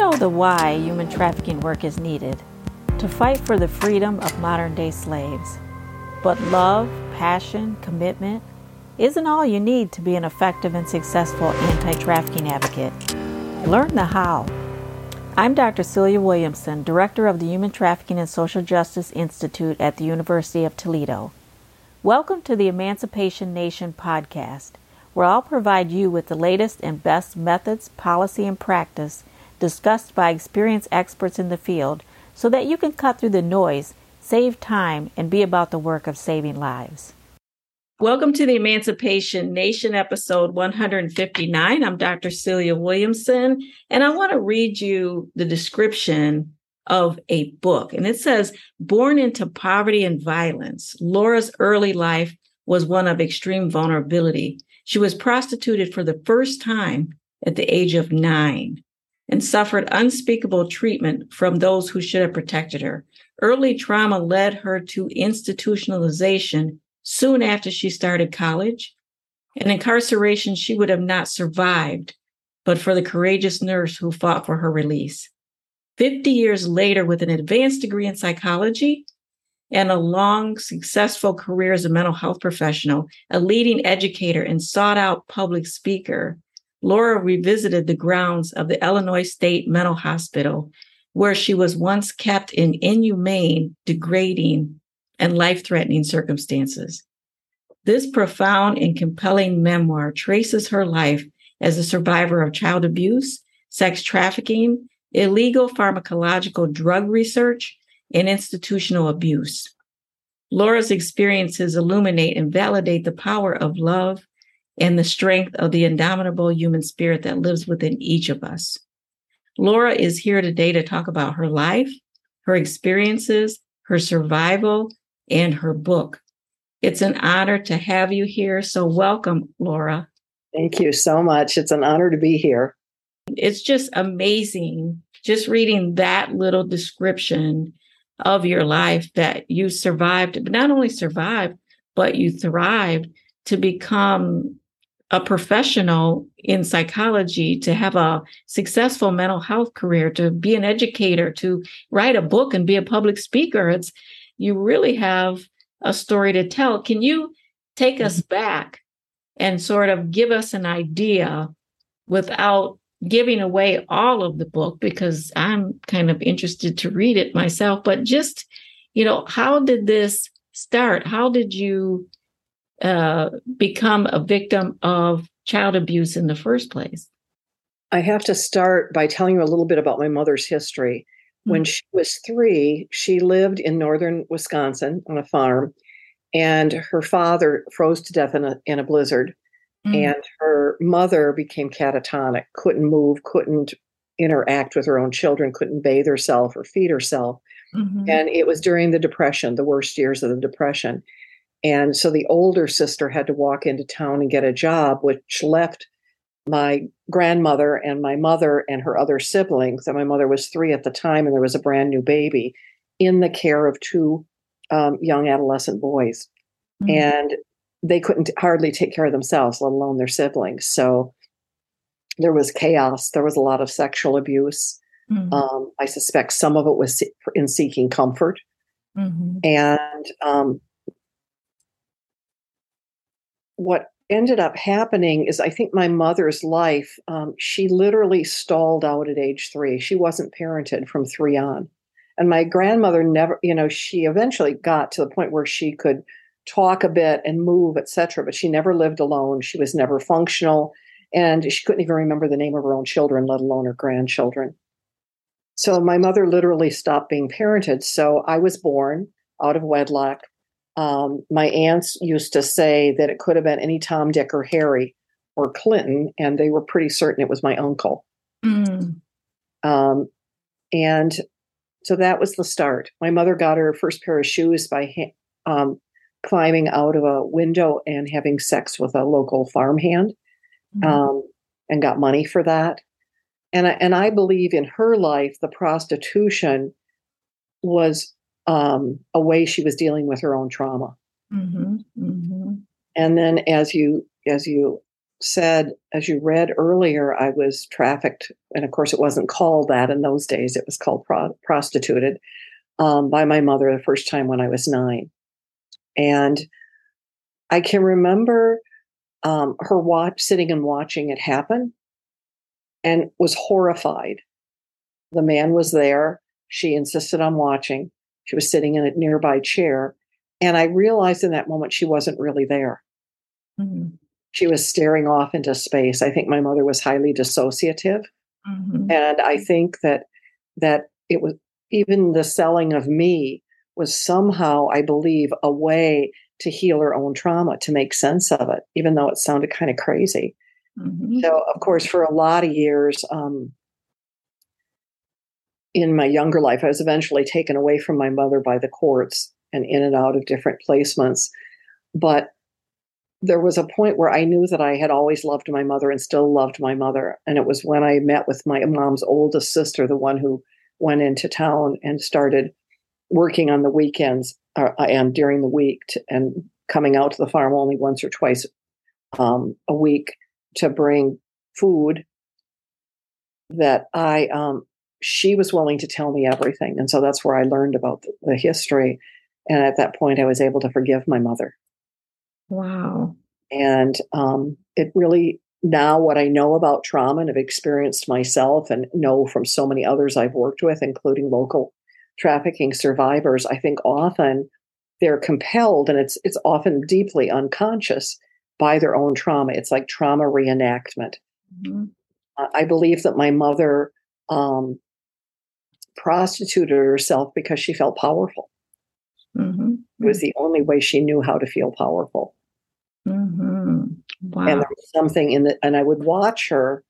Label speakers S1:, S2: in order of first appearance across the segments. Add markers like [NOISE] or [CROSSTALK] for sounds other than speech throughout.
S1: know the why human trafficking work is needed to fight for the freedom of modern day slaves. But love, passion, commitment isn't all you need to be an effective and successful anti trafficking advocate. Learn the how. I'm Dr. Celia Williamson, Director of the Human Trafficking and Social Justice Institute at the University of Toledo. Welcome to the Emancipation Nation podcast, where I'll provide you with the latest and best methods, policy, and practice discussed by experienced experts in the field so that you can cut through the noise, save time, and be about the work of saving lives. Welcome to the Emancipation Nation episode 159. I'm Dr. Celia Williamson, and I want to read you the description of a book. And it says, Born into poverty and violence, Laura's early life was one of extreme vulnerability. She was prostituted for the first time at the age of nine and suffered unspeakable treatment from those who should have protected her. Early trauma led her to institutionalization soon after she started college. And incarceration she would have not survived, but for the courageous nurse who fought for her release. 50 years later, with an advanced degree in psychology and a long, successful career as a mental health professional, a leading educator, and sought out public speaker, Laura revisited the grounds of the Illinois State Mental Hospital, where she was once kept in inhumane, degrading, and life threatening circumstances. This profound and compelling memoir traces her life as a survivor of child abuse, sex trafficking, illegal pharmacological drug research, and institutional abuse. Laura's experiences illuminate and validate the power of love, and the strength of the indomitable human spirit that lives within each of us. Laura is here today to talk about her life, her experiences, her survival, and her book. It's an honor to have you here. So, welcome, Laura.
S2: Thank you so much. It's an honor to be here.
S1: It's just amazing just reading that little description of your life that you survived, but not only survived, but you thrived to become a professional in psychology, to have a successful mental health career, to be an educator, to write a book and be a public speaker. It's you really have a story to tell. Can you take mm-hmm. us back and sort of give us an idea without giving away all of the book because I'm kind of interested to read it myself, but just, you know, how did this start? How did you uh, become a victim of child abuse in the first place?
S2: I have to start by telling you a little bit about my mother's history. Mm-hmm. When she was three, she lived in northern Wisconsin on a farm, and her father froze to death in a, in a blizzard. Mm-hmm. And her mother became catatonic, couldn't move, couldn't interact with her own children, couldn't bathe herself or feed herself. Mm-hmm. And it was during the Depression, the worst years of the Depression. And so the older sister had to walk into town and get a job, which left my grandmother and my mother and her other siblings, and my mother was three at the time, and there was a brand new baby, in the care of two um, young adolescent boys. Mm-hmm. And they couldn't hardly take care of themselves, let alone their siblings. So there was chaos. There was a lot of sexual abuse. Mm-hmm. Um, I suspect some of it was in seeking comfort. Mm-hmm. And um, what ended up happening is I think my mother's life, um, she literally stalled out at age three. She wasn't parented from three on. And my grandmother never, you know, she eventually got to the point where she could talk a bit and move, etc. But she never lived alone. She was never functional. And she couldn't even remember the name of her own children, let alone her grandchildren. So my mother literally stopped being parented. So I was born out of wedlock um, my aunts used to say that it could have been any Tom, Dick, or Harry or Clinton, and they were pretty certain it was my uncle. Mm. Um, and so that was the start. My mother got her first pair of shoes by um, climbing out of a window and having sex with a local farmhand, mm-hmm. um, and got money for that. And I, and I believe in her life, the prostitution was um, a way she was dealing with her own trauma. Mm-hmm, mm-hmm. And then, as you as you said, as you read earlier, I was trafficked, and of course, it wasn't called that in those days. It was called pro- prostituted um, by my mother the first time when I was nine, and I can remember um, her watch sitting and watching it happen, and was horrified. The man was there. She insisted on watching. She was sitting in a nearby chair, and I realized in that moment she wasn't really there. Mm-hmm she was staring off into space. I think my mother was highly dissociative. Mm-hmm. And I think that that it was even the selling of me was somehow, I believe, a way to heal her own trauma, to make sense of it, even though it sounded kind of crazy. Mm-hmm. So, of course, for a lot of years um, in my younger life, I was eventually taken away from my mother by the courts and in and out of different placements. But there was a point where I knew that I had always loved my mother and still loved my mother. And it was when I met with my mom's oldest sister, the one who went into town and started working on the weekends uh, and during the week to, and coming out to the farm only once or twice um, a week to bring food that I um, she was willing to tell me everything. And so that's where I learned about the, the history. And at that point, I was able to forgive my mother.
S1: Wow.
S2: And um, it really, now what I know about trauma and have experienced myself and know from so many others I've worked with, including local trafficking survivors, I think often they're compelled and it's it's often deeply unconscious by their own trauma. It's like trauma reenactment. Mm-hmm. I believe that my mother um, prostituted herself because she felt powerful. Mm-hmm. It was the only way she knew how to feel powerful. Mm-hmm. Wow. And there was something in the, and I would watch her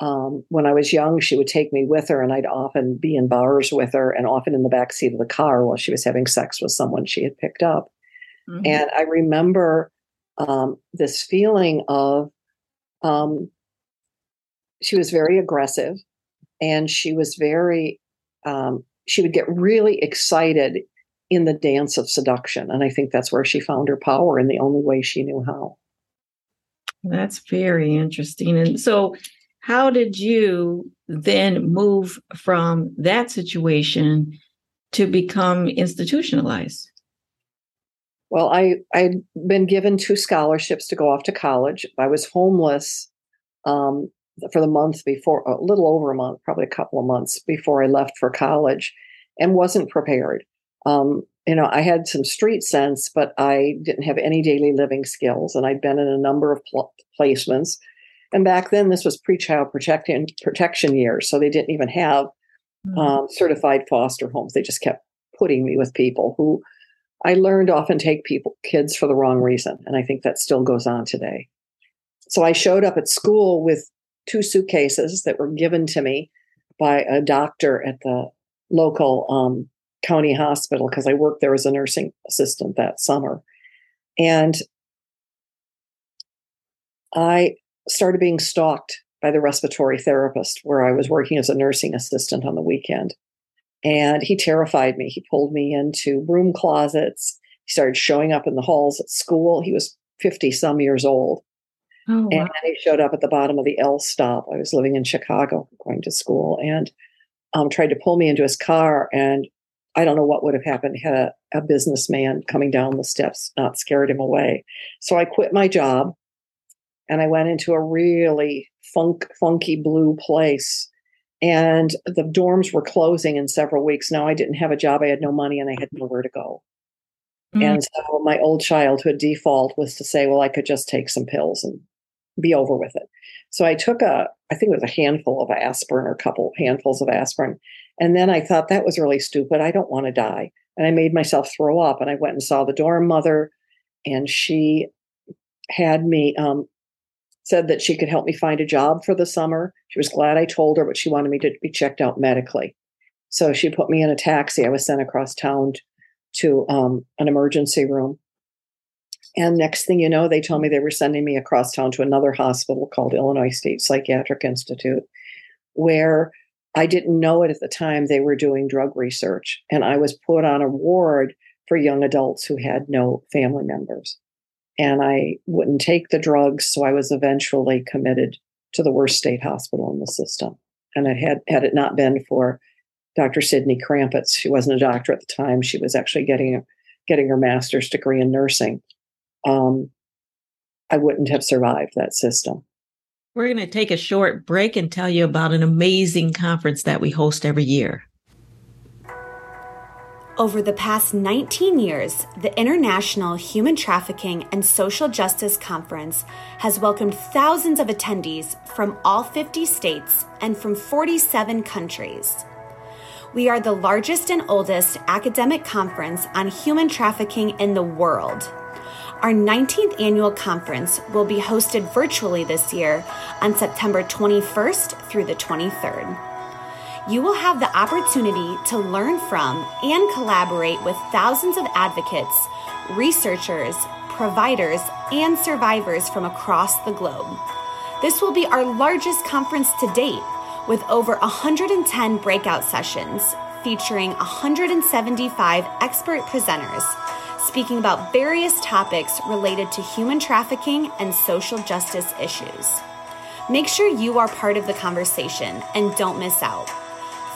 S2: um, when I was young. She would take me with her, and I'd often be in bars with her, and often in the back seat of the car while she was having sex with someone she had picked up. Mm-hmm. And I remember um, this feeling of um, she was very aggressive, and she was very um, she would get really excited in the dance of seduction. And I think that's where she found her power in the only way she knew how.
S1: That's very interesting. And so, how did you then move from that situation to become institutionalized?
S2: Well, I, I'd been given two scholarships to go off to college. I was homeless um, for the month before, a little over a month, probably a couple of months before I left for college, and wasn't prepared um, you know, I had some street sense, but I didn't have any daily living skills, and I'd been in a number of pl- placements. And back then, this was pre-child protection protection years, so they didn't even have mm-hmm. um, certified foster homes. They just kept putting me with people who I learned often take people kids for the wrong reason, and I think that still goes on today. So I showed up at school with two suitcases that were given to me by a doctor at the local um, county hospital because I worked there as a nursing assistant that summer. And I started being stalked by the respiratory therapist where I was working as a nursing assistant on the weekend. And he terrified me. He pulled me into room closets. He started showing up in the halls at school. He was 50 some years old. Oh, wow. And he showed up at the bottom of the L stop. I was living in Chicago going to school and um, tried to pull me into his car and I don't know what would have happened had a, a businessman coming down the steps not scared him away. So I quit my job and I went into a really funk, funky blue place. And the dorms were closing in several weeks. Now I didn't have a job, I had no money, and I had nowhere to go. Mm-hmm. And so my old childhood default was to say, well, I could just take some pills and be over with it. So I took a, I think it was a handful of aspirin or a couple handfuls of aspirin. And then I thought that was really stupid. I don't want to die. And I made myself throw up. And I went and saw the dorm mother, and she had me, um, said that she could help me find a job for the summer. She was glad I told her, but she wanted me to be checked out medically. So she put me in a taxi. I was sent across town to um, an emergency room. And next thing you know, they told me they were sending me across town to another hospital called Illinois State Psychiatric Institute, where I didn't know it at the time they were doing drug research. And I was put on a ward for young adults who had no family members. and I wouldn't take the drugs. So I was eventually committed to the worst state hospital in the system. And it had had it not been for Dr. Sydney Krampitz, she wasn't a doctor at the time. She was actually getting getting her master's degree in nursing. Um, I wouldn't have survived that system.
S1: We're going to take a short break and tell you about an amazing conference that we host every year.
S3: Over the past 19 years, the International Human Trafficking and Social Justice Conference has welcomed thousands of attendees from all 50 states and from 47 countries. We are the largest and oldest academic conference on human trafficking in the world. Our 19th annual conference will be hosted virtually this year on September 21st through the 23rd you will have the opportunity to learn from and collaborate with thousands of advocates, researchers, providers, and survivors from across the globe. This will be our largest conference to date, with over 110 breakout sessions featuring 175 expert presenters speaking about various topics related to human trafficking and social justice issues. Make sure you are part of the conversation and don't miss out.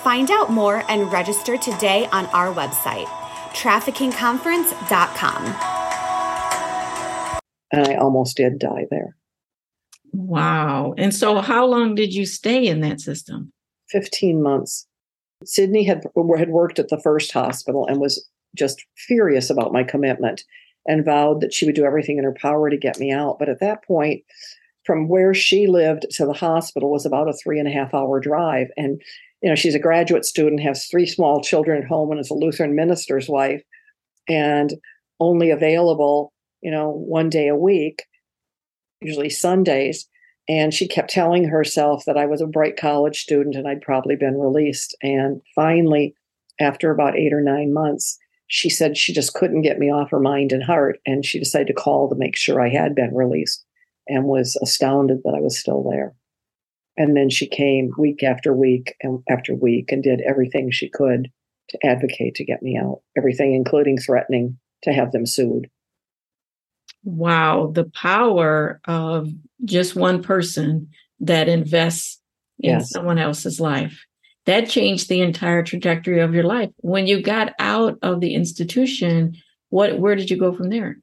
S3: Find out more and register today on our website, traffickingconference.com.
S2: And I almost did die there.
S1: Wow. And so, how long did you stay in that system?
S2: 15 months. Sydney had, had worked at the first hospital and was just furious about my commitment and vowed that she would do everything in her power to get me out. But at that point, from where she lived to the hospital was about a three and a half hour drive. And you know, she's a graduate student, has three small children at home, and is a Lutheran minister's wife, and only available, you know, one day a week, usually Sundays. And she kept telling herself that I was a bright college student and I'd probably been released. And finally, after about eight or nine months, she said she just couldn't get me off her mind and heart. And she decided to call to make sure I had been released and was astounded that I was still there. And then she came week after week and after week and did everything she could to advocate to get me out, everything, including threatening to have them sued.
S1: Wow, the power of just one person that invests in yes. someone else's life. That changed the entire trajectory of your life. When you got out of the institution, what where did you go from there?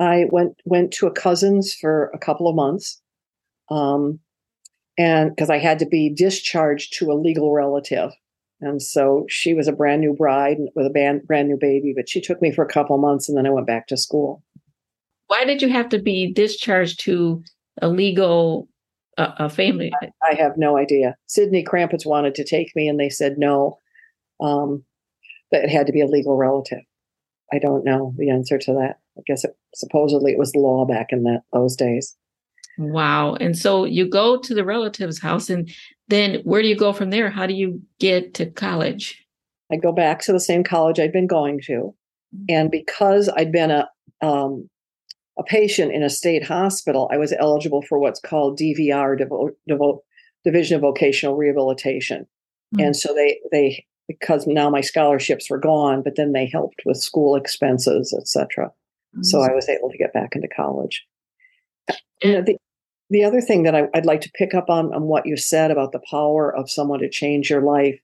S2: I went went to a cousin's for a couple of months. Um, and because I had to be discharged to a legal relative. And so she was a brand new bride with a brand, brand new baby, but she took me for a couple of months and then I went back to school.
S1: Why did you have to be discharged to a legal uh, a family?
S2: I, have no idea. Sydney Krampitz wanted to take me and they said no, um, that it had to be a legal relative. I don't know the answer to that. I guess it, supposedly it was the law back in that those days.
S1: Wow. And so you go to the relative's house, and then where do you go from there? How do you get to college?
S2: I go back to the same college I'd been going to. Mm-hmm. And because I'd been a, um, a patient in a state hospital, I was eligible for what's called DVR, Devo- Devo- Division of Vocational Rehabilitation. Mm-hmm. And so they, they, because now my scholarships were gone, but then they helped with school expenses, etc. Mm-hmm. So I was able to get back into college. You know, the, the other thing that I, would like to pick up on on what you said about the power of someone to change your life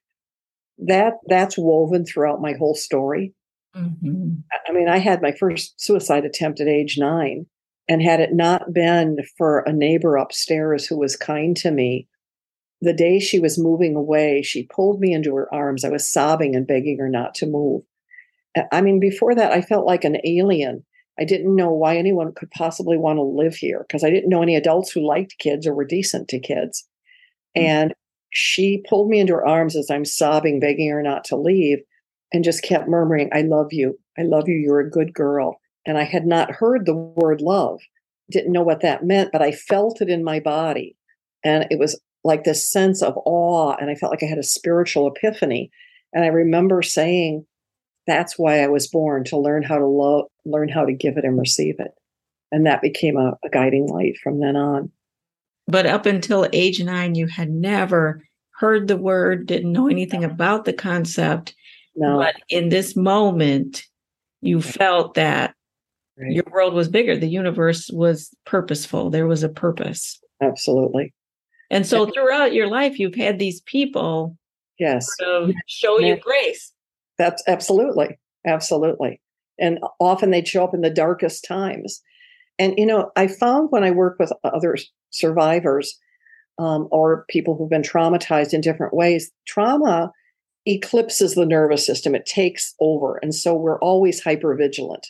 S2: that that's woven throughout my whole story mm-hmm. i mean i had my first suicide attempt at age nine and had it not been for a neighbor upstairs who was kind to me the day she was moving away she pulled me into her arms i was sobbing and begging her not to move i mean before that i felt like an alien I didn't know why anyone could possibly want to live here because I didn't know any adults who liked kids or were decent to kids. Mm-hmm. And she pulled me into her arms as I'm sobbing, begging her not to leave, and just kept murmuring, I love you. I love you. You're a good girl. And I had not heard the word love, didn't know what that meant, but I felt it in my body. And it was like this sense of awe. And I felt like I had a spiritual epiphany. And I remember saying, that's why I was born to learn how to love, learn how to give it and receive it. And that became a, a guiding light from then on.
S1: But up until age nine, you had never heard the word, didn't know anything about the concept. No. But in this moment, you felt that right. your world was bigger. The universe was purposeful. There was a purpose.
S2: Absolutely.
S1: And so throughout your life, you've had these people
S2: yes
S1: sort of show you grace.
S2: That's absolutely, absolutely. And often they'd show up in the darkest times. And, you know, I found when I work with other survivors um, or people who've been traumatized in different ways, trauma eclipses the nervous system, it takes over. And so we're always hyper vigilant,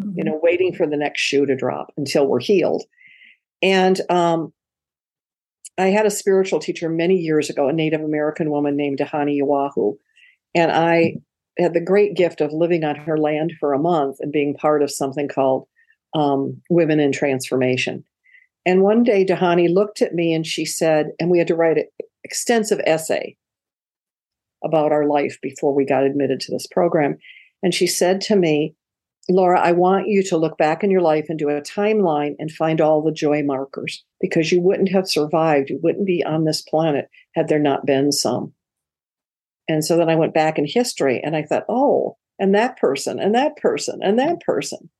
S2: mm-hmm. you know, waiting for the next shoe to drop until we're healed. And um, I had a spiritual teacher many years ago, a Native American woman named Dhyani Ywahoo. And I had the great gift of living on her land for a month and being part of something called um, Women in Transformation. And one day, Dahani looked at me and she said, and we had to write an extensive essay about our life before we got admitted to this program. And she said to me, Laura, I want you to look back in your life and do a timeline and find all the joy markers because you wouldn't have survived. You wouldn't be on this planet had there not been some. And so then I went back in history and I thought, oh, and that person, and that person, and that person.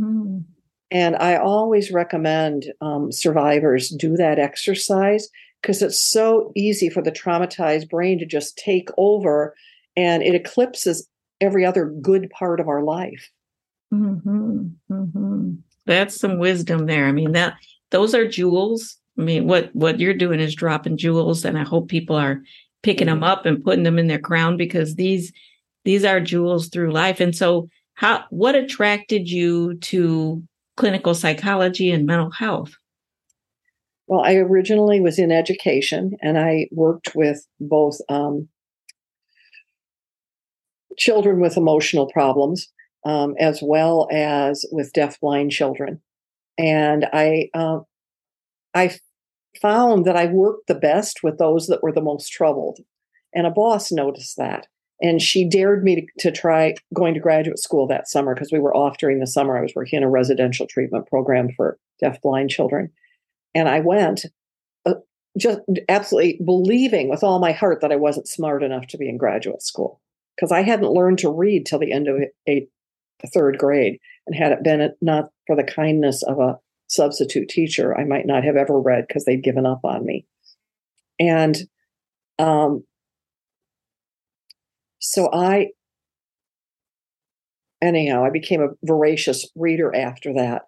S2: Mm. And I always recommend um, survivors do that exercise because it's so easy for the traumatized brain to just take over and it eclipses every other good part of our life.
S1: Mm-hmm. Mm-hmm. That's some wisdom there. I mean, that those are jewels. I mean, what what you're doing is dropping jewels, and I hope people are picking them up and putting them in their crown because these these are jewels through life. And so, how what attracted you to clinical psychology and mental health?
S2: Well, I originally was in education, and I worked with both um, children with emotional problems um, as well as with deafblind children. And I uh, I found that I worked the best with those that were the most troubled. And a boss noticed that. And she dared me to, to try going to graduate school that summer because we were off during the summer. I was working in a residential treatment program for deaf-blind children. And I went uh, just absolutely believing with all my heart that I wasn't smart enough to be in graduate school because I hadn't learned to read till the end of eighth, third grade. And had it been not for the kindness of a substitute teacher, I might not have ever read because they'd given up on me. And um, so I, anyhow, I became a voracious reader after that.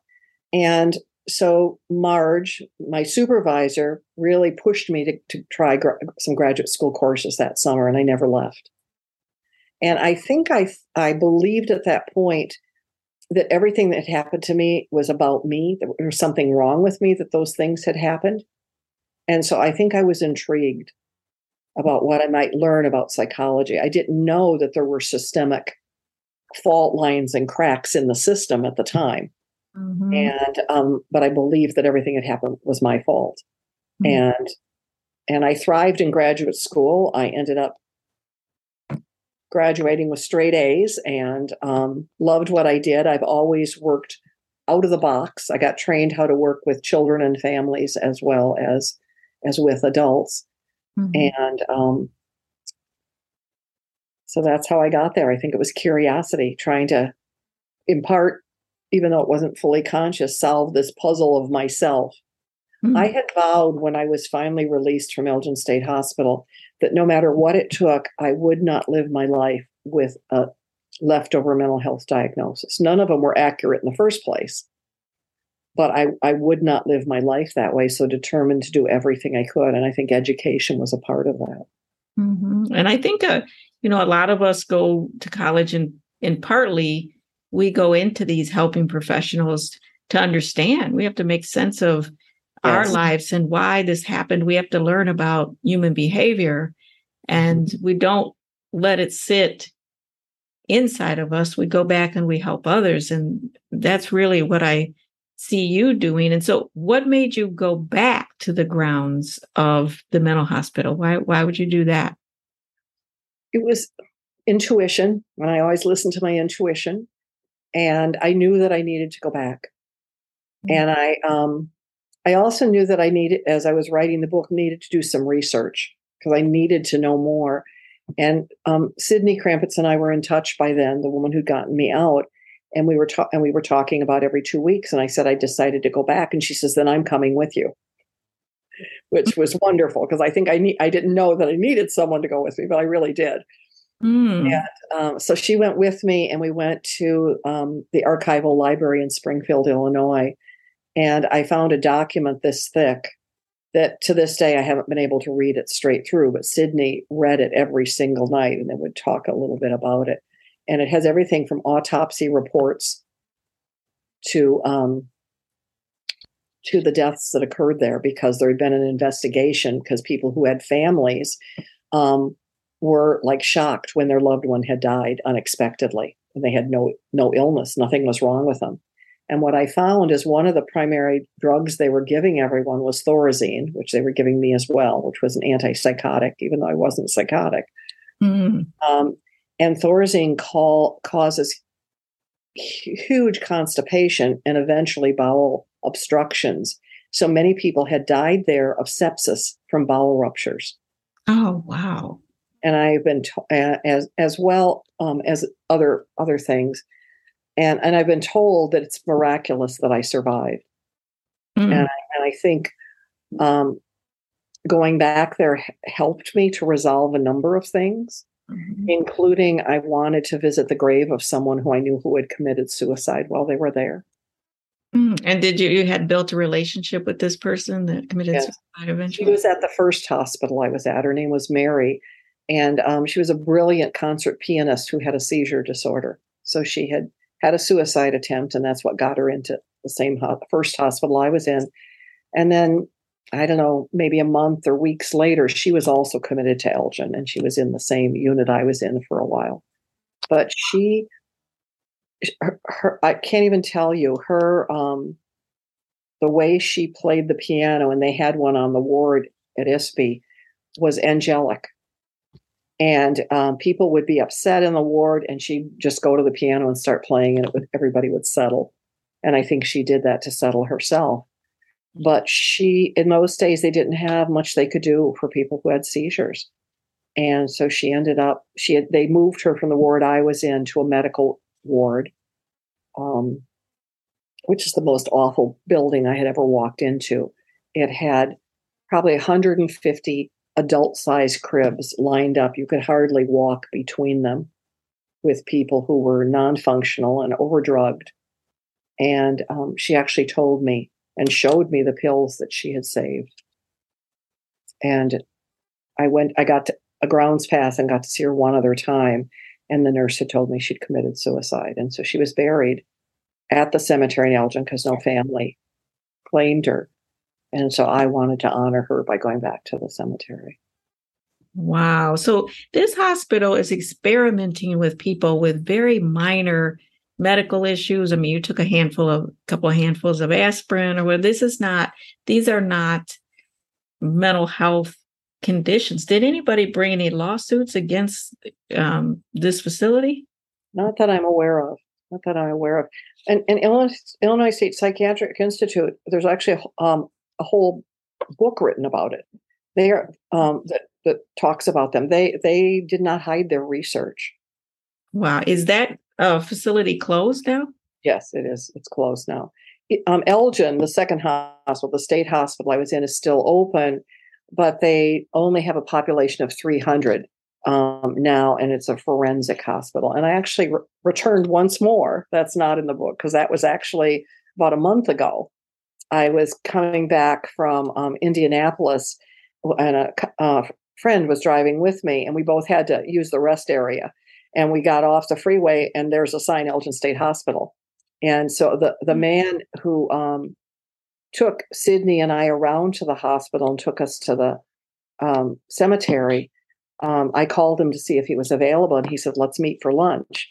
S2: And so Marge, my supervisor, really pushed me to, to try gra- some graduate school courses that summer, and I never left. And I think I I believed at that point that everything that happened to me was about me. There was something wrong with me that those things had happened. And so I think I was intrigued about what I might learn about psychology. I didn't know that there were systemic fault lines and cracks in the system at the time. Mm-hmm. And um, but I believed that everything that happened was my fault. Mm-hmm. And and I thrived in graduate school. I ended up graduating with straight A's and um, loved what I did. I've always worked out of the box. I got trained how to work with children and families as well as as with adults, mm-hmm. and um, so that's how I got there. I think it was curiosity, trying to impart, even though it wasn't fully conscious, solve this puzzle of myself. Mm-hmm. I had vowed when I was finally released from Elgin State Hospital that no matter what it took, I would not live my life with a leftover mental health diagnosis. None of them were accurate in the first place. But I, I would not live my life that way. So determined to do everything I could. And I think education was a part of that.
S1: Mm-hmm. And I think, uh, you know, a lot of us go to college and, and partly we go into these helping professionals to understand. We have to make sense of yes. our lives and why this happened. We have to learn about human behavior and we don't let it sit inside of us. We go back and we help others. And that's really what I see you doing. And so what made you go back to the grounds of the mental hospital? Why why would you do that?
S2: It was intuition. When I always listen to my intuition. And I knew that I needed to go back. Mm-hmm. And I um I also knew that I needed, as I was writing the book, needed to do some research because I needed to know more. And um, Sydney Krampitz and I were in touch by then, the woman who'd gotten me out. and we were ta- and we were talking about every two weeks. And I said I decided to go back, and she says, "Then I'm coming with you," which was wonderful because I think I need I didn't know that I needed someone to go with me, but I really did. Mm. And um, so she went with me, and we went to um, the archival library in Springfield, Illinois. And I found a document this thick that to this day I haven't been able to read it straight through, but Sydney read it every single night and then would talk a little bit about it. And it has everything from autopsy reports to um, to the deaths that occurred there because there had been an investigation because people who had families um, were like shocked when their loved one had died unexpectedly and they had no no illness nothing was wrong with them. And what i found is one of the primary drugs they were giving everyone was thorazine which they were giving me as well which was an antipsychotic even though i wasn't psychotic. Mm. um, and thorazine call, causes huge constipation and eventually bowel obstructions. So many people had died there of sepsis from bowel ruptures.
S1: Oh wow
S2: and I've been to- as as well um, as other other things, and and I've been told that it's miraculous that I survived, mm. and, I, and I think um, going back there helped me to resolve a number of things, mm-hmm. including I wanted to visit the grave of someone who I knew who had committed suicide while they were there.
S1: Mm. And did you you had built a relationship with this person that committed yes. suicide eventually?
S2: She was at the first hospital I was at. Her name was Mary, and um, she was a brilliant concert pianist who had a seizure disorder. So she had had a suicide attempt, and that's what got her into the same ho- first hospital I was in. And then, I don't know, maybe a month or weeks later, she was also committed to Elgin, and she was in the same unit I was in for a while. But she, her, her I can't even tell you her, um, the way she played the piano, and they had one on the ward at ISPI, was angelic and um, people would be upset in the ward and she'd just go to the piano and start playing and would, everybody would settle. And i think she did that to settle herself. But she in those days they didn't have much they could do for people who had seizures. And so she ended up she had they moved her from the ward i was in to a medical ward um, which is the most awful building i had ever walked into. It had probably 150 adult size cribs lined up. You could hardly walk between them with people who were non functional and overdrugged. And um, she actually told me and showed me the pills that she had saved. And I went, I got a grounds pass and got to see her one other time. And the nurse had told me she'd committed suicide. And so she was buried at the cemetery in Elgin because no family claimed her. And so I wanted to honor her by going back to the cemetery.
S1: Wow. So this hospital is experimenting with people with very minor medical issues. I mean, you took a handful of a couple of handfuls of aspirin or what this is not, these are not mental health conditions. Did anybody bring any lawsuits against um, this facility?
S2: Not that I'm aware of. Not that I'm aware of. And, and Illinois, Illinois State Psychiatric Institute, there's actually a, um, a whole book written about it. They are um, that that talks about them. They they did not hide their research.
S1: Wow, is that uh, facility closed now?
S2: Yes, it is. It's closed now. Um, Elgin, the second hospital, the state hospital I was in, is still open, but they only have a population of 300 um, now, and it's a forensic hospital. And I actually re- returned once more. That's not in the book because that was actually about a month ago. I was coming back from um, Indianapolis, and a, a friend was driving with me, and we both had to use the rest area. And we got off the freeway, and there's a sign Elgin State Hospital. And so the the mm. man who um, took Sydney and I around to the hospital and took us to the um, cemetery, um, I called him to see if he was available, and he said, "Let's meet for lunch."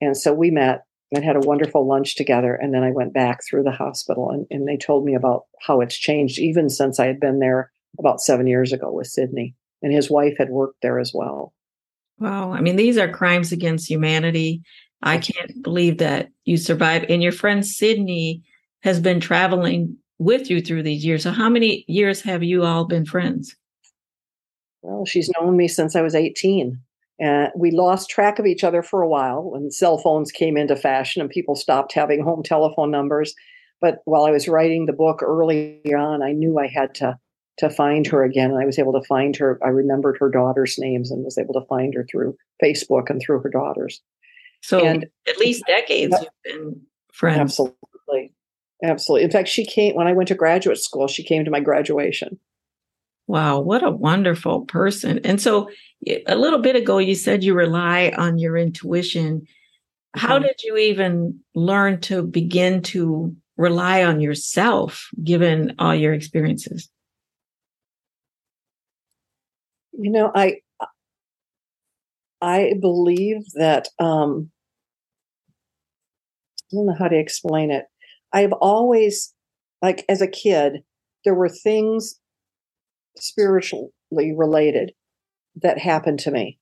S2: And so we met and had a wonderful lunch together. And then I went back through the hospital and, and they told me about how it's changed even since I had been there about seven years ago with Sydney. And his wife had worked there as well.
S1: Wow. I mean, these are crimes against humanity. I can't believe that you survived. And your friend Sydney has been traveling with you through these years. So, how many years have you all been friends?
S2: Well, she's known me since I was 18. And we lost track of each other for a while when cell phones came into fashion and people stopped having home telephone numbers. But while I was writing the book early on, I knew I had to to find her again. And I was able to find her. I remembered her daughter's names and was able to find her through Facebook and through her daughters.
S1: So and, at least decades you've been friends.
S2: Absolutely. Absolutely. In fact, she came when I went to graduate school, she came to my graduation.
S1: Wow, what a wonderful person. And so a little bit ago you said you rely on your intuition. How mm-hmm. did you even learn to begin to rely on yourself given all your experiences?
S2: You know, I I believe that um I don't know how to explain it. I've always like as a kid, there were things spiritually related that happened to me.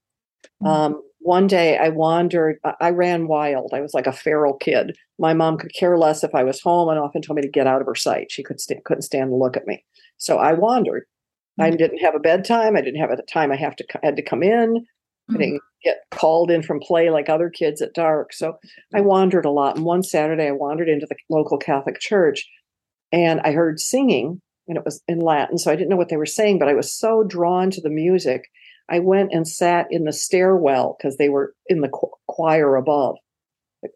S2: Mm-hmm. Um, one day I wandered, I ran wild. I was like a feral kid. My mom could care less if I was home and often told me to get out of her sight. She could st- couldn't stand to look at me. So I wandered. Mm-hmm. I didn't have a bedtime. I didn't have a time I have to had to come in. I didn't get called in from play like other kids at dark. So I wandered a lot. And one Saturday I wandered into the local Catholic church and I heard singing and it was in Latin. So I didn't know what they were saying, but I was so drawn to the music. I went and sat in the stairwell because they were in the choir above.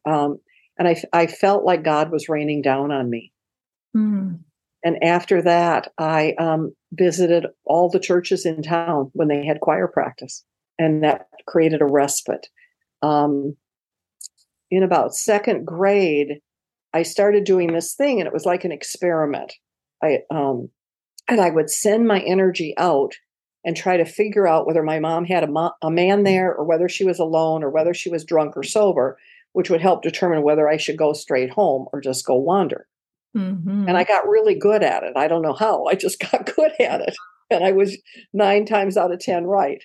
S2: Um, and I, I felt like God was raining down on me. Mm. And after that, I um, visited all the churches in town when they had choir practice, and that created a respite. Um, in about second grade, I started doing this thing, and it was like an experiment. I um, and I would send my energy out and try to figure out whether my mom had a, mo- a man there or whether she was alone or whether she was drunk or sober, which would help determine whether I should go straight home or just go wander. Mm-hmm. And I got really good at it. I don't know how. I just [LAUGHS] got good at it. And I was nine times out of 10 right.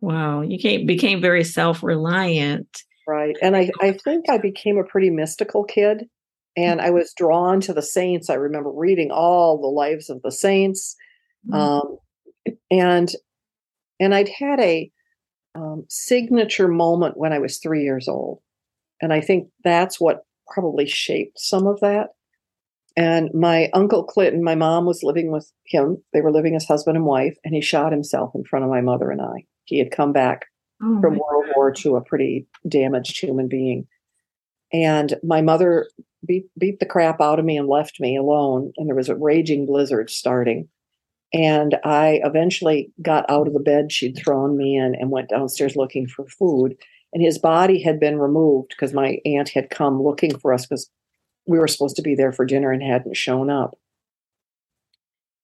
S1: Wow. You came, became very self reliant.
S2: Right. And I, I think I became a pretty mystical kid and I was drawn to the saints. I remember reading all the lives of the saints, mm-hmm. um, and and I'd had a um, signature moment when I was three years old, and I think that's what probably shaped some of that. And my uncle Clinton, my mom was living with him. They were living as husband and wife, and he shot himself in front of my mother and I. He had come back oh from World God. War II, a pretty damaged human being. And my mother beat beat the crap out of me and left me alone. And there was a raging blizzard starting. And I eventually got out of the bed she'd thrown me in and went downstairs looking for food. And his body had been removed because my aunt had come looking for us because we were supposed to be there for dinner and hadn't shown up.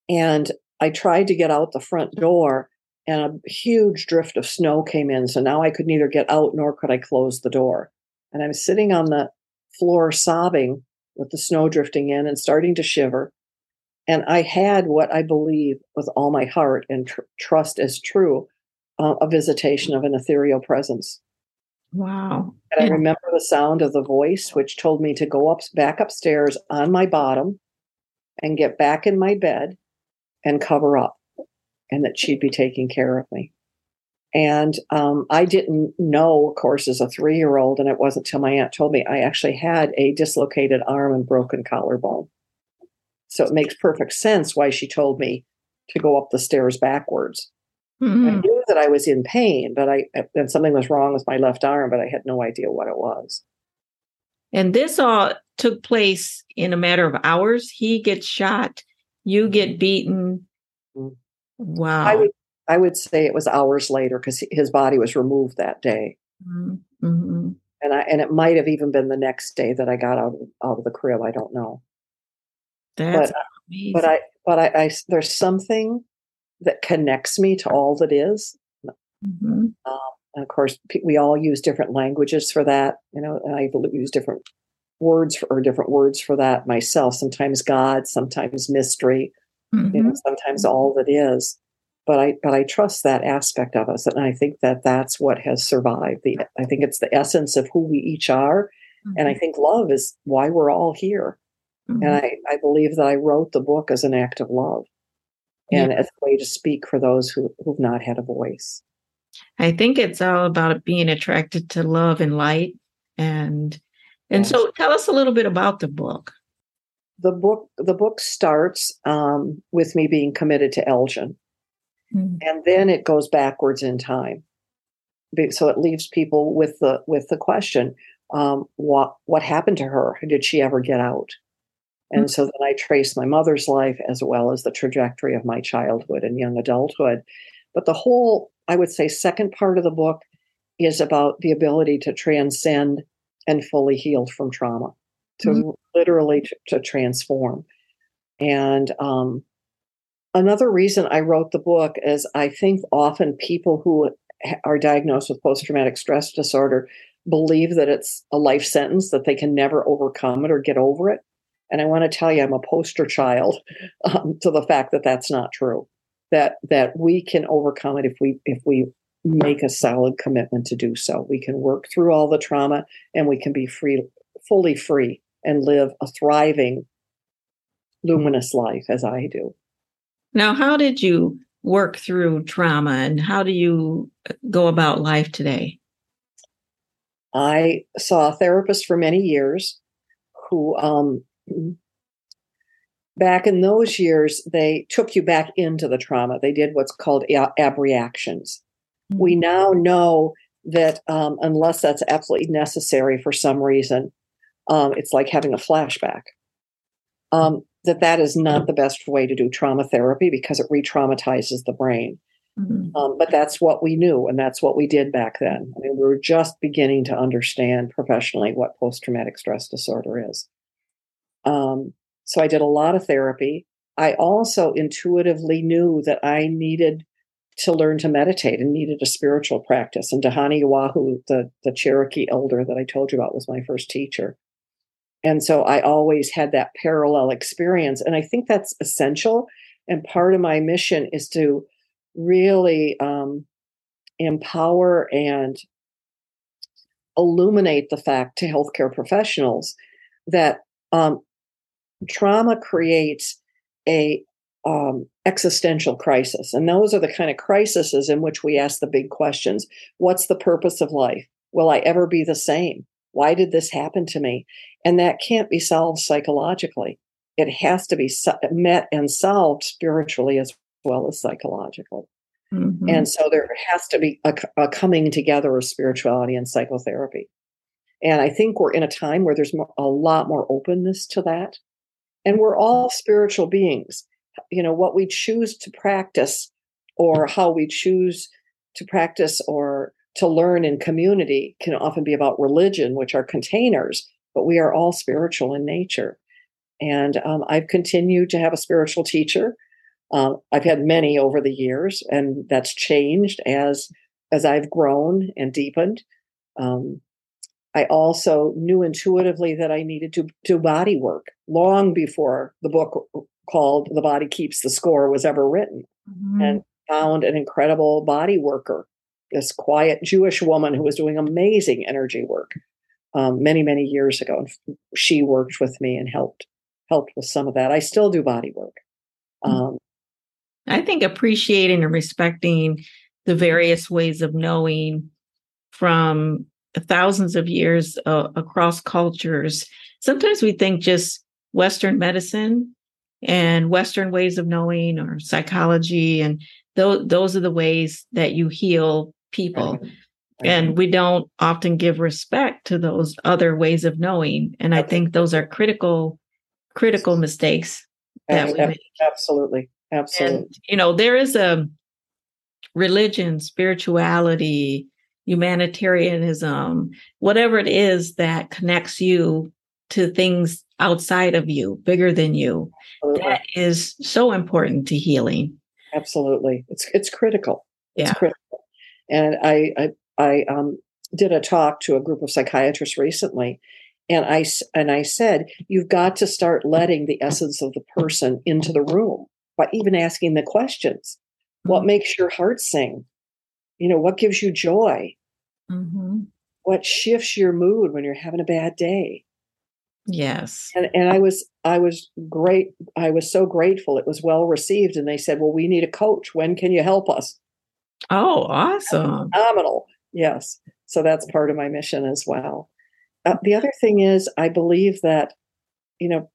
S2: And I tried to get out the front door, and a huge drift of snow came in. So now I could neither get out nor could I close the door. And I'm sitting on the floor sobbing with the snow drifting in and starting to shiver. And I had what I believe with all my heart and tr- trust as true uh, a visitation of an ethereal presence.
S1: Wow.
S2: And I remember the sound of the voice, which told me to go up back upstairs on my bottom and get back in my bed and cover up, and that she'd be taking care of me. And um, I didn't know, of course, as a three year old, and it wasn't until my aunt told me I actually had a dislocated arm and broken collarbone. So it makes perfect sense why she told me to go up the stairs backwards. Mm-hmm. I knew that I was in pain, but I and something was wrong with my left arm, but I had no idea what it was.
S1: And this all took place in a matter of hours. He gets shot, you get beaten. Mm-hmm. Wow.
S2: I would I would say it was hours later because his body was removed that day. Mm-hmm. mm-hmm. And I and it might have even been the next day that I got out of, out of the crib. I don't know.
S1: That's
S2: but, amazing. but I but I, I, there's something that connects me to all that is. Mm-hmm. Um, of course, we all use different languages for that. You know, and I use different words for, or different words for that myself. Sometimes God, sometimes mystery. Mm-hmm. You know, mm-hmm. sometimes all that is but I but I trust that aspect of us, and I think that that's what has survived. The I think it's the essence of who we each are, mm-hmm. and I mm-hmm. think love is why we're all here. Mm-hmm. And I I believe that I wrote the book as an act of love, and as a way to speak for those who who've not had a voice.
S1: I think it's all about being attracted to love and light and and yes. so tell us a little bit about the book.
S2: The book the book starts um, with me being committed to Elgin. Mm-hmm. And then it goes backwards in time. So it leaves people with the with the question, um, what what happened to her? Did she ever get out? And mm-hmm. so then I trace my mother's life as well as the trajectory of my childhood and young adulthood. But the whole, I would say, second part of the book is about the ability to transcend and fully healed from trauma, to mm-hmm. literally to, to, transform. And um, another reason I wrote the book is I think often people who are diagnosed with post traumatic stress disorder believe that it's a life sentence, that they can never overcome it or get over it. And I want to tell you, I'm a poster child [LAUGHS] um, to the fact that that's not true. That that we can overcome it if we if we make a solid commitment to do so. We can work through all the trauma and we can be free, fully free, and live a thriving, luminous life as I do.
S1: Now, how did you work through trauma and how do you go about life today?
S2: I saw a therapist for many years who, um, back in those years, they took you back into the trauma. They did what's called abreactions. Mm-hmm. We now know that um, unless that's absolutely necessary for some reason, um, it's like having a flashback. Um, that that is not the best way to do trauma therapy because it re-traumatizes the brain. Mm-hmm. Um, but that's what we knew, and that's what we did back then. I mean, we were just beginning to understand professionally what post-traumatic stress disorder is. Um, so I did a lot of therapy. I also intuitively knew that I needed to learn to meditate and needed a spiritual practice. And Dhyani Ywahoo, the, the Cherokee elder that I told you about, was my first teacher. And so I always had that parallel experience. And I think that's essential. And part of my mission is to really um, empower and illuminate the fact to healthcare professionals that um, trauma creates a um, existential crisis. And those are the kind of crises in which we ask the big questions What's the purpose of life? Will I ever be the same? Why did this happen to me? And that can't be solved psychologically. It has to be met and solved spiritually as well as psychologically. Mm-hmm. And so there has to be a, a, coming together of spirituality and psychotherapy. And I think we're in a time where there's more, a lot more openness to that. And we're all spiritual beings. You know, what we choose to practice or how we choose to practice or to learn in community can often be about religion, which are containers, but we are all spiritual in nature. And um, I've continued to have a spiritual teacher. Uh, I've had many over the years, and that's changed as as I've grown and deepened. Um, I also knew intuitively that I needed to do body work long before the book called "The Body Keeps the Score" was ever written, mm-hmm. and found an incredible body worker, this quiet Jewish woman who was doing amazing energy work um, many many years ago and she worked with me and helped helped with some of that. I still do body work.
S1: Mm. um, i think appreciating and respecting the various ways of knowing from thousands of years uh, across cultures. Sometimes we think just western medicine and western ways of knowing or psychology and th- those are the ways that you heal people. And we don't often give respect to those other ways of knowing and i think those are critical critical mistakes that we make.
S2: absolutely absolutely. and,
S1: you know there is a religion spirituality humanitarianism whatever it is that connects you to things outside of you bigger than you absolutely. that is so important to healing.
S2: Absolutely. It's it's critical.
S1: Yeah.
S2: it's critical and I, I I um, did a talk to a group of psychiatrists recently, and I and I said you've got to start letting the essence of the person into the room by even asking the questions. What mm-hmm. makes your heart sing? You know, what gives you joy? Mm-hmm. What shifts your mood when you're having a bad day?
S1: Yes.
S2: And and I was I was great. I was so grateful. It was well received, and they said, "Well, we need a coach. When can you help us?"
S1: Oh, awesome.
S2: Phenomenal. Yes. So that's part of my mission as well. Uh, the other thing is, I believe that, you know,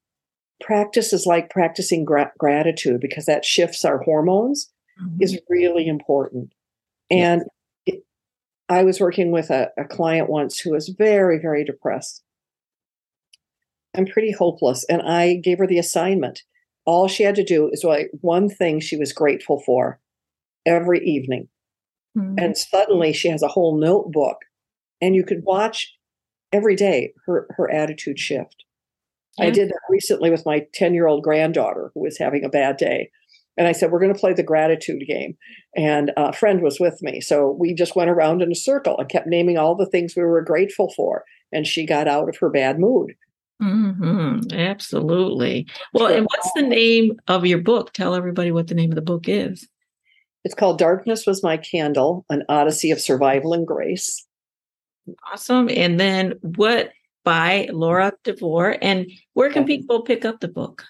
S2: practice is like practicing gra- gratitude because that shifts our hormones mm-hmm. is really important. And yes. it, I was working with a, a client once who was very, very depressed and pretty hopeless. And I gave her the assignment. All she had to do is write one thing she was grateful for every evening. Mm-hmm. And suddenly she has a whole notebook. And you could watch every day her, her attitude shift. Yeah. I did that recently with my 10 year old granddaughter who was having a bad day. And I said, We're going to play the gratitude game. And a friend was with me. So we just went around in a circle and kept naming all the things we were grateful for. And she got out of her bad mood.
S1: Mm-hmm. Absolutely. Well, and what's the name of your book? Tell everybody what the name of the book is.
S2: It's called Darkness Was My Candle An Odyssey of Survival and Grace.
S1: Awesome. And then what by Laura DeVore? And where can people pick up the book?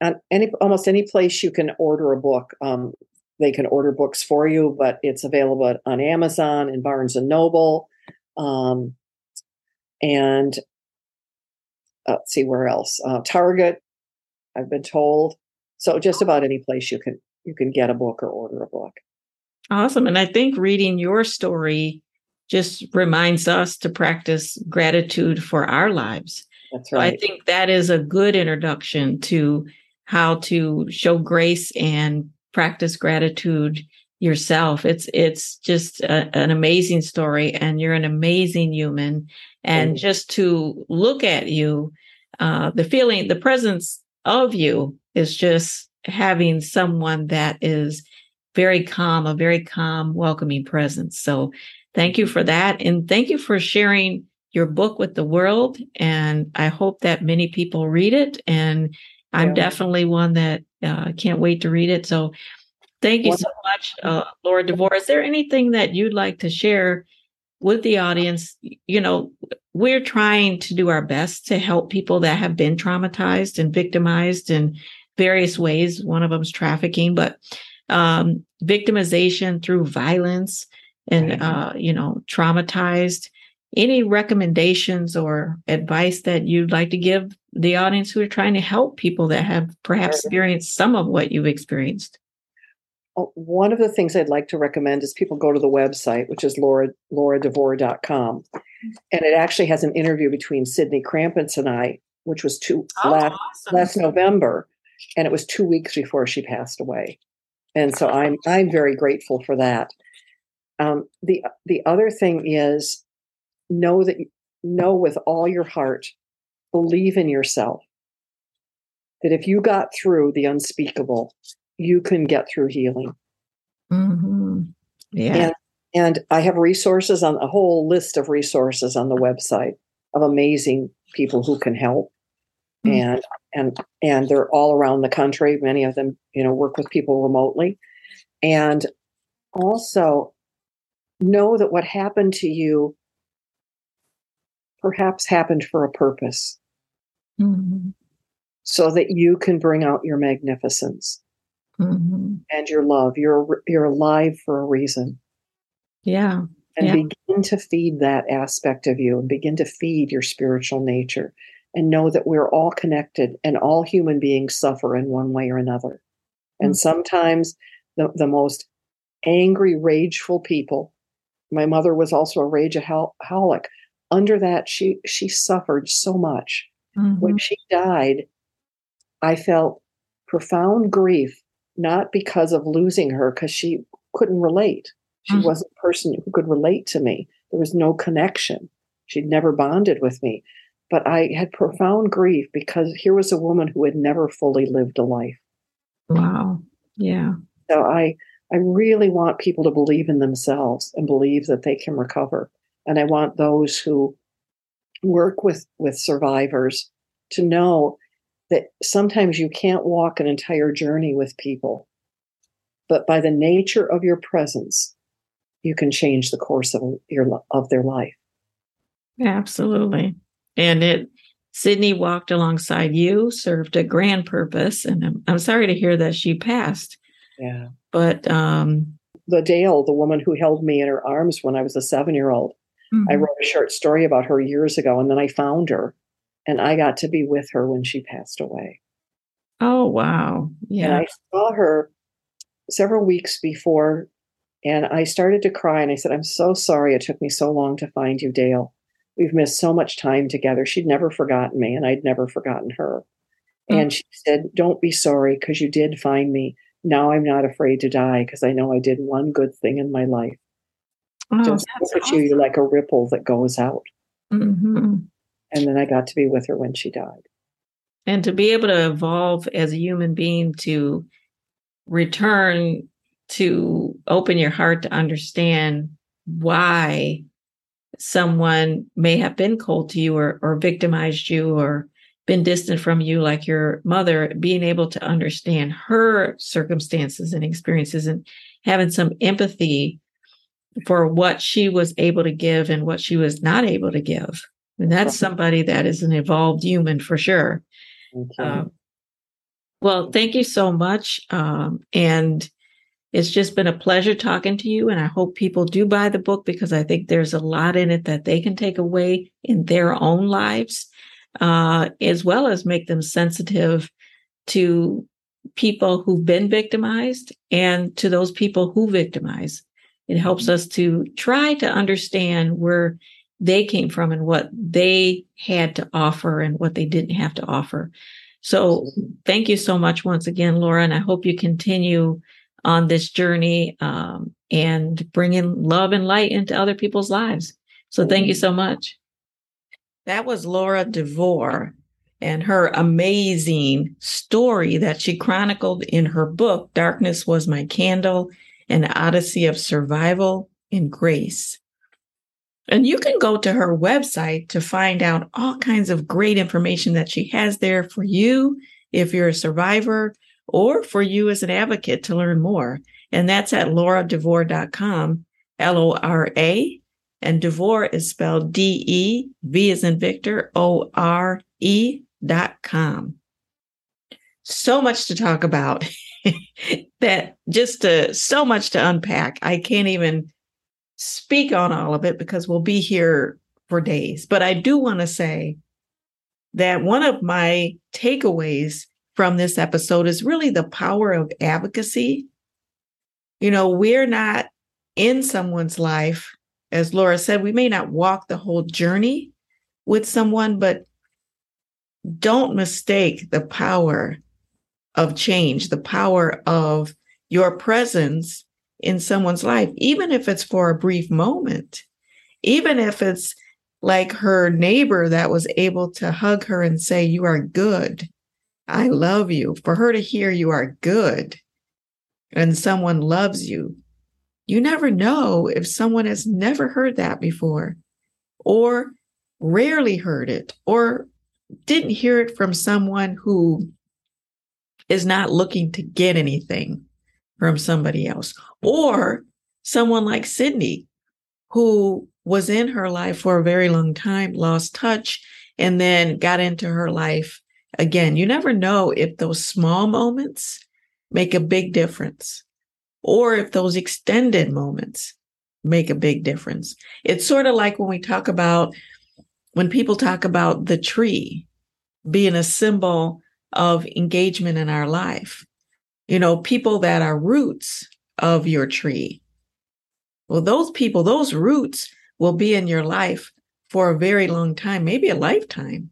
S2: At any almost any place you can order a book. Um, they can order books for you, but it's available on Amazon and Barnes and Noble. Um, and uh, let's see where else. Uh, Target, I've been told. So just about any place you can you can get a book or order a book.
S1: Awesome. And I think reading your story just reminds us to practice gratitude for our lives.
S2: That's right.
S1: So I think that is a good introduction to how to show grace and practice gratitude yourself. It's it's just a, an amazing story, and you're an amazing human. And just to look at you, uh, the feeling, the presence of you is just having someone that is very calm, a very calm, welcoming presence. So thank you for that. And thank you for sharing your book with the world. And I hope that many people read it. And I'm yeah. definitely one that uh, can't wait to read it. So thank you so much, uh, Laura DeVore. Is there anything that you'd like to share with the audience? You know, we're trying to do our best to help people that have been traumatized and victimized and various ways. One of them is trafficking, but um, victimization through violence and, uh, you know, traumatized. Any recommendations or advice that you'd like to give the audience who are trying to help people that have perhaps experienced some of what you've experienced?
S2: One of the things I'd like to recommend is people go to the website, which is laura, lauradevore.com. And it actually has an interview between Sydney Krampitz and I, which was two, oh, last, awesome. last November and it was two weeks before she passed away. And so I'm I'm very grateful for that. Um, the the other thing is know that know with all your heart, believe in yourself. That if you got through the unspeakable, you can get through healing.
S1: Mm-hmm. Yeah.
S2: And, and I have resources on a whole list of resources on the website of amazing people who can help. Mm-hmm. And and and they're all around the country. Many of them, you know, work with people remotely, and also know that what happened to you perhaps happened for a purpose, mm-hmm. so that you can bring out your magnificence mm-hmm. and your love. You're you're alive for a reason.
S1: Yeah.
S2: And
S1: yeah.
S2: begin to feed that aspect of you and begin to feed your spiritual nature and know that we're all connected and all human beings suffer in one way or another. And mm-hmm. sometimes the, the most angry, rageful people, my mother was also a rageaholic. Under that, she she suffered so much. Mm-hmm. When she died, I felt profound grief, not because of losing her, because she couldn't relate. She mm-hmm. wasn't a person who could relate to me. There was no connection. She'd never bonded with me. But I had profound grief because here was a woman who had never fully lived a life.
S1: Wow. Yeah.
S2: So I I really want people to believe in themselves and believe that they can recover. And I want those who work with with survivors to know that sometimes you can't walk an entire journey with people, but by the nature of your presence, you can change the course of your of their life.
S1: Absolutely. And it, Sydney walked alongside you, served a grand purpose. And I'm, I'm sorry to hear that she passed.
S2: Yeah.
S1: But um,
S2: the Dale, the woman who held me in her arms when I was a seven year old. Mm-hmm. I wrote a short story about her years ago, and then I found her, and I got to be with her when she passed away.
S1: Oh wow!
S2: Yeah, and I saw her several weeks before, and I started to cry, and I said, "I'm so sorry it took me so long to find you, Dale. We've missed so much time together." She'd never forgotten me, and I'd never forgotten her. Mm-hmm. And she said, "Don't be sorry because you did find me." now I'm not afraid to die because I know I did one good thing in my life. Oh, Just look at awesome. you, you're like a ripple that goes out. Mm-hmm. And then I got to be with her when she died.
S1: And to be able to evolve as a human being to return to open your heart to understand why someone may have been cold to you or, or victimized you or been distant from you like your mother being able to understand her circumstances and experiences and having some empathy for what she was able to give and what she was not able to give. And that's somebody that is an evolved human for sure. Okay. uh, well thank you so much um, and it's just been a pleasure talking to you and i hope people do buy the book because i think there's a lot in it that they can take away in their own lives uh, as well as make them sensitive to people who've been victimized and to those people who victimize. It helps us to try to understand where they came from and what they had to offer and what they didn't have to offer. So thank you so much once again, Laura, and I hope you continue on this journey um, and bringing love and light into other people's lives. So thank you so much. That was Laura DeVore and her amazing story that she chronicled in her book, Darkness Was My Candle An Odyssey of Survival and Grace. And you can go to her website to find out all kinds of great information that she has there for you if you're a survivor or for you as an advocate to learn more. And that's at lauradevore.com, L O R A and DeVore is spelled D E, V is in Victor, O R E dot com. So much to talk about [LAUGHS] that just to, so much to unpack. I can't even speak on all of it because we'll be here for days. But I do want to say that one of my takeaways from this episode is really the power of advocacy. You know, we're not in someone's life as Laura said, we may not walk the whole journey with someone, but don't mistake the power of change, the power of your presence in someone's life, even if it's for a brief moment, even if it's like her neighbor that was able to hug her and say, You are good. I love you. For her to hear you are good and someone loves you, you never know if someone has never heard that before or rarely heard it or didn't hear it from someone who is not looking to get anything from somebody else or someone like Sydney who was in her life for a very long time, lost touch, and then got into her life again. You never know if those small moments make a big difference or if those extended moments make a big difference. It's sort of like when we talk about, when people talk about the tree being a symbol of engagement in our life. You know, people that are roots of your tree. Well, those people, those roots will be in your life for a very long time, maybe a lifetime.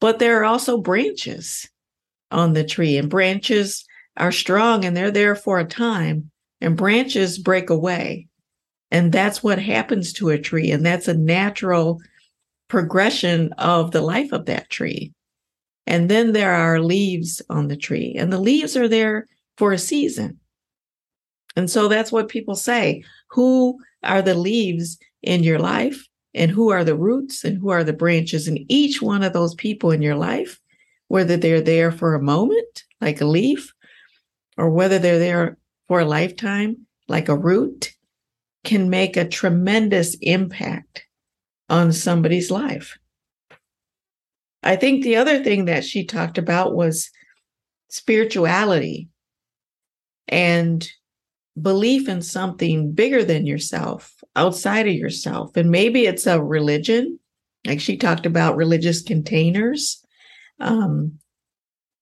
S1: But there are also branches on the tree, and branches are strong and they're there for a time, and branches break away. And that's what happens to a tree. And that's a natural progression of the life of that tree. And then there are leaves on the tree, and the leaves are there for a season. And so that's what people say. Who are the leaves in your life? And who are the roots and who are the branches? And each one of those people in your life, whether they're there for a moment, like a leaf, or whether they're there for a lifetime, like a root, can make a tremendous impact on somebody's life. I think the other thing that she talked about was spirituality and belief in something bigger than yourself, outside of yourself. And maybe it's a religion, like she talked about religious containers um,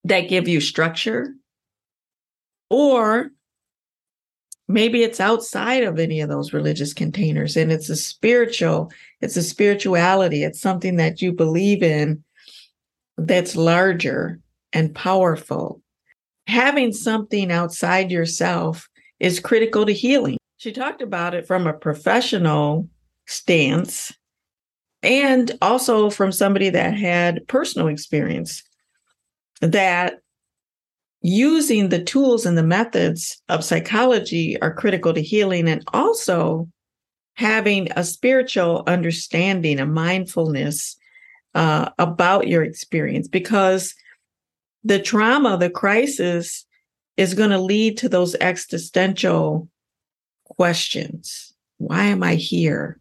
S1: that give you structure. Or maybe it's outside of any of those religious containers and it's a spiritual, it's a spirituality, it's something that you believe in that's larger and powerful. Having something outside yourself is critical to healing. She talked about it from a professional stance and also from somebody that had personal experience that using the tools and the methods of psychology are critical to healing and also having a spiritual understanding, a mindfulness uh, about your experience because the trauma, the crisis is going to lead to those existential questions. Why am I here?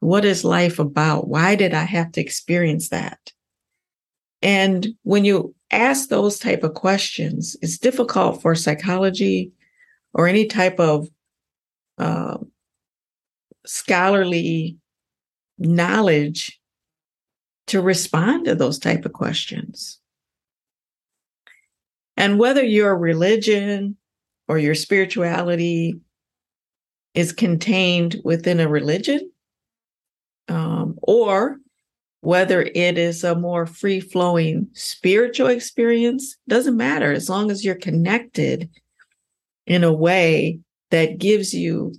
S1: What is life about? Why did I have to experience that? And when you ask those type of questions, it's difficult for psychology or any type of uh, scholarly knowledge to respond to those type of questions. And whether your religion or your spirituality is contained within a religion, um, or whether it is a more free flowing spiritual experience, doesn't matter as long as you're connected in a way that gives you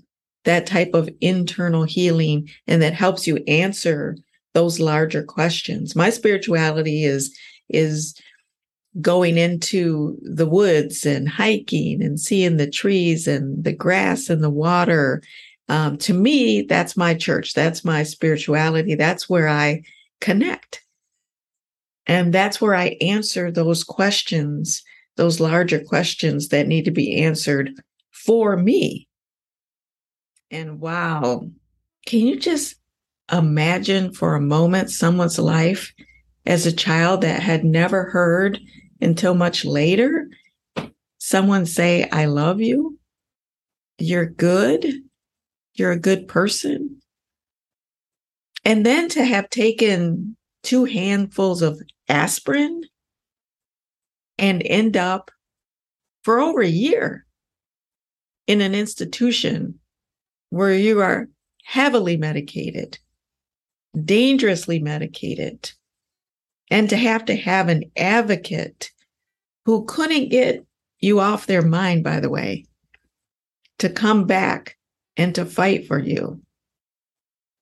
S1: that type of internal healing and that helps you answer those larger questions. My spirituality is is going into the woods and hiking and seeing the trees and the grass and the water. Um, to me, that's my church. That's my spirituality. That's where I connect. And that's where I answer those questions, those larger questions that need to be answered for me. And wow, can you just imagine for a moment someone's life as a child that had never heard until much later someone say, I love you. You're good. You're a good person. And then to have taken two handfuls of aspirin and end up for over a year in an institution where you are heavily medicated, dangerously medicated, and to have to have an advocate who couldn't get you off their mind, by the way, to come back and to fight for you.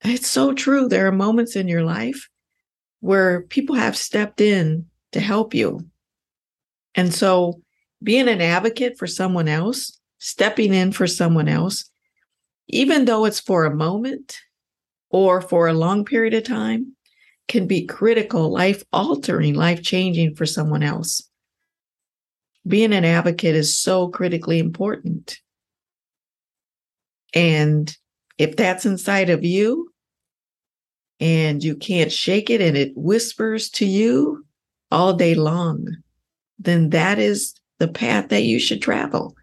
S1: It's so true. There are moments in your life where people have stepped in to help you. And so being an advocate for someone else, stepping in for someone else, even though it's for a moment or for a long period of time, can be critical, life altering, life changing for someone else. Being an advocate is so critically important. And if that's inside of you and you can't shake it and it whispers to you all day long, then that is the path that you should travel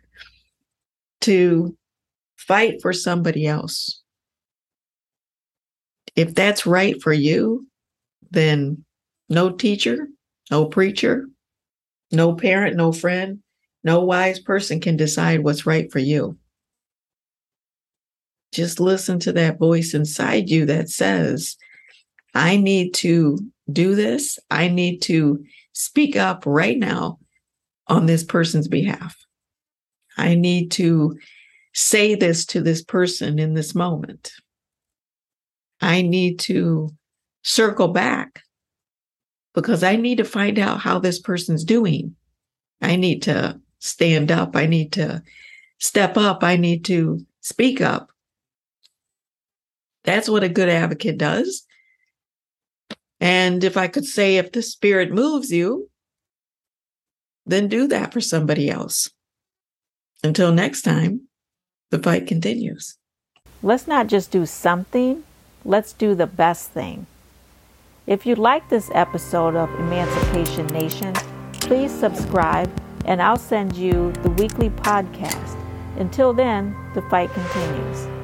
S1: to fight for somebody else. If that's right for you, then no teacher, no preacher, no parent, no friend, no wise person can decide what's right for you. Just listen to that voice inside you that says, I need to do this. I need to speak up right now on this person's behalf. I need to say this to this person in this moment. I need to circle back because I need to find out how this person's doing. I need to stand up. I need to step up. I need to speak up. That's what a good advocate does. And if I could say, if the spirit moves you, then do that for somebody else. Until next time, the fight continues.
S4: Let's not just do something, let's do the best thing. If you like this episode of Emancipation Nation, please subscribe and I'll send you the weekly podcast
S1: Until then, the fight continues.